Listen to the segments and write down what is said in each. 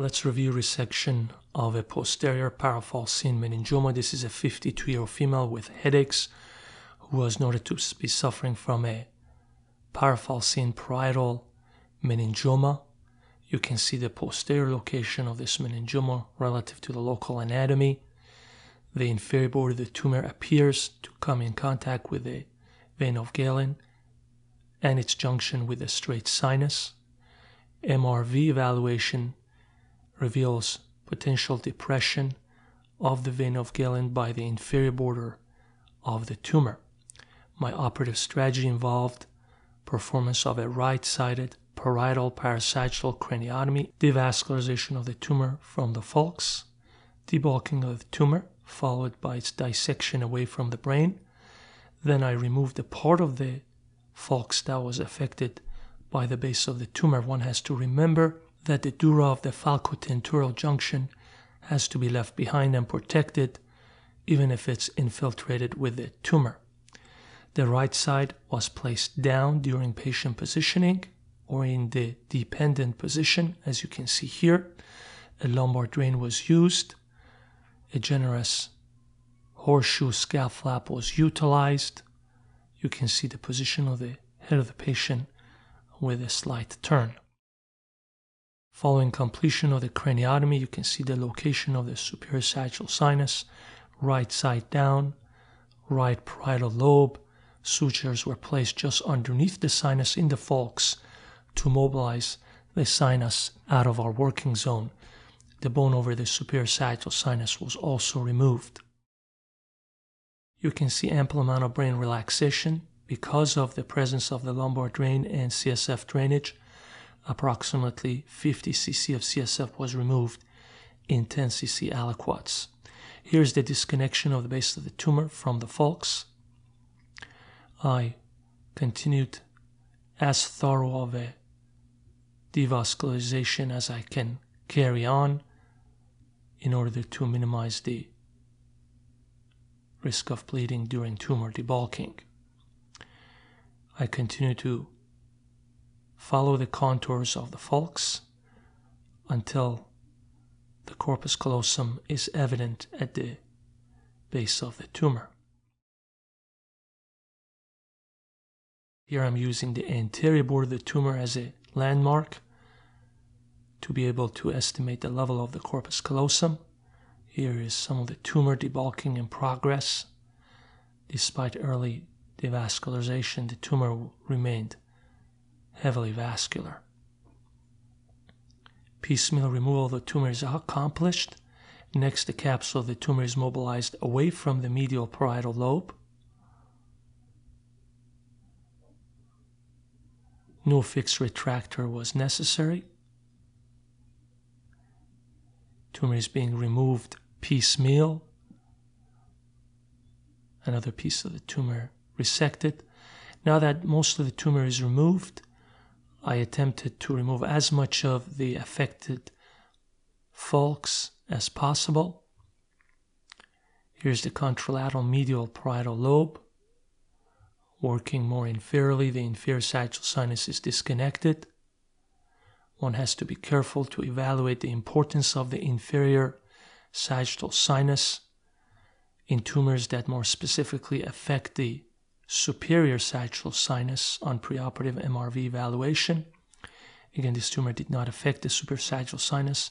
Let's review resection of a posterior parafalcine meningioma. This is a 52 year old female with headaches who was noted to be suffering from a parafalcine parietal meningioma. You can see the posterior location of this meningioma relative to the local anatomy. The inferior border of the tumor appears to come in contact with the vein of Galen and its junction with the straight sinus. MRV evaluation reveals potential depression of the vein of Galen by the inferior border of the tumor. My operative strategy involved performance of a right-sided parietal parasagittal craniotomy, devascularization of the tumor from the falx, debulking of the tumor, followed by its dissection away from the brain. Then I removed the part of the falx that was affected by the base of the tumor. One has to remember that the dura of the falcotentorial junction has to be left behind and protected even if it's infiltrated with the tumor. The right side was placed down during patient positioning or in the dependent position as you can see here. A lumbar drain was used. A generous horseshoe scalp flap was utilized. You can see the position of the head of the patient with a slight turn. Following completion of the craniotomy, you can see the location of the superior sagittal sinus, right side down, right parietal lobe. Sutures were placed just underneath the sinus in the falx to mobilize the sinus out of our working zone. The bone over the superior sagittal sinus was also removed. You can see ample amount of brain relaxation because of the presence of the lumbar drain and CSF drainage approximately 50 cc of CSF was removed in 10 cc aliquots. Here's the disconnection of the base of the tumor from the falx. I continued as thorough of a devascularization as I can carry on in order to minimize the risk of bleeding during tumor debulking. I continue to follow the contours of the falx until the corpus callosum is evident at the base of the tumor. Here I'm using the anterior border of the tumor as a landmark to be able to estimate the level of the corpus callosum. Here is some of the tumor debulking in progress. Despite early devascularization, the tumor remained heavily vascular. Piecemeal removal of the tumor is accomplished. Next, the capsule of the tumor is mobilized away from the medial parietal lobe. No fixed retractor was necessary. Tumor is being removed piecemeal. Another piece of the tumor resected. Now that most of the tumor is removed, I attempted to remove as much of the affected falx as possible. Here's the contralateral medial parietal lobe. Working more inferiorly, the inferior sagittal sinus is disconnected. One has to be careful to evaluate the importance of the inferior sagittal sinus in tumors that more specifically affect the superior sagittal sinus on preoperative MRV evaluation. Again, this tumor did not affect the superior sagittal sinus,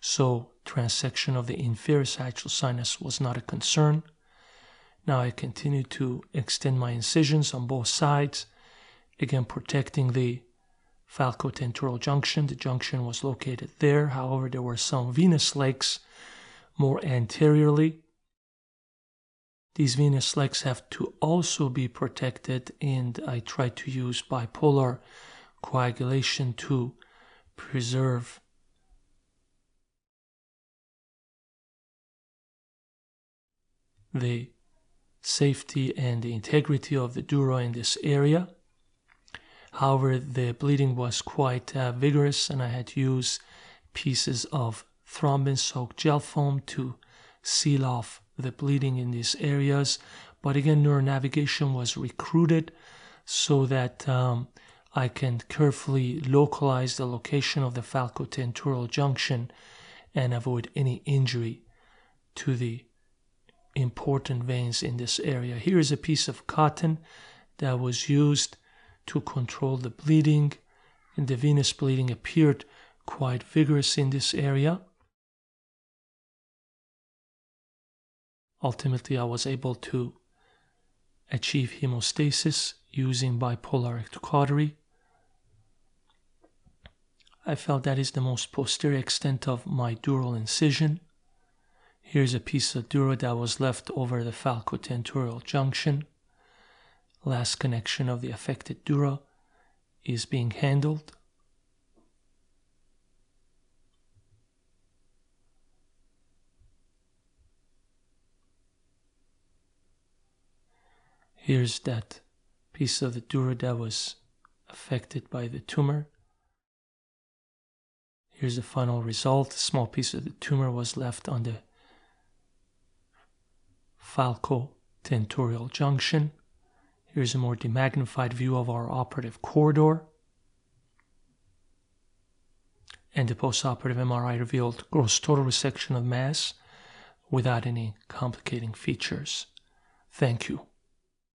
so transection of the inferior sagittal sinus was not a concern. Now I continue to extend my incisions on both sides, again protecting the falcotentorial junction. The junction was located there. However, there were some venous lakes more anteriorly these venous lakes have to also be protected, and I try to use bipolar coagulation to preserve the safety and the integrity of the dura in this area. However, the bleeding was quite uh, vigorous, and I had to use pieces of thrombin soaked gel foam to seal off the bleeding in these areas. But again, neuronavigation was recruited so that um, I can carefully localize the location of the falcotentorial junction and avoid any injury to the important veins in this area. Here is a piece of cotton that was used to control the bleeding, and the venous bleeding appeared quite vigorous in this area. Ultimately, I was able to achieve hemostasis using bipolar electrocautery. I felt that is the most posterior extent of my dural incision. Here's a piece of dura that was left over the falcotentorial junction. Last connection of the affected dura is being handled. Here's that piece of the dura that was affected by the tumor. Here's the final result. A small piece of the tumor was left on the falco-tentorial junction. Here's a more demagnified view of our operative corridor. And the postoperative MRI revealed gross total resection of mass without any complicating features. Thank you.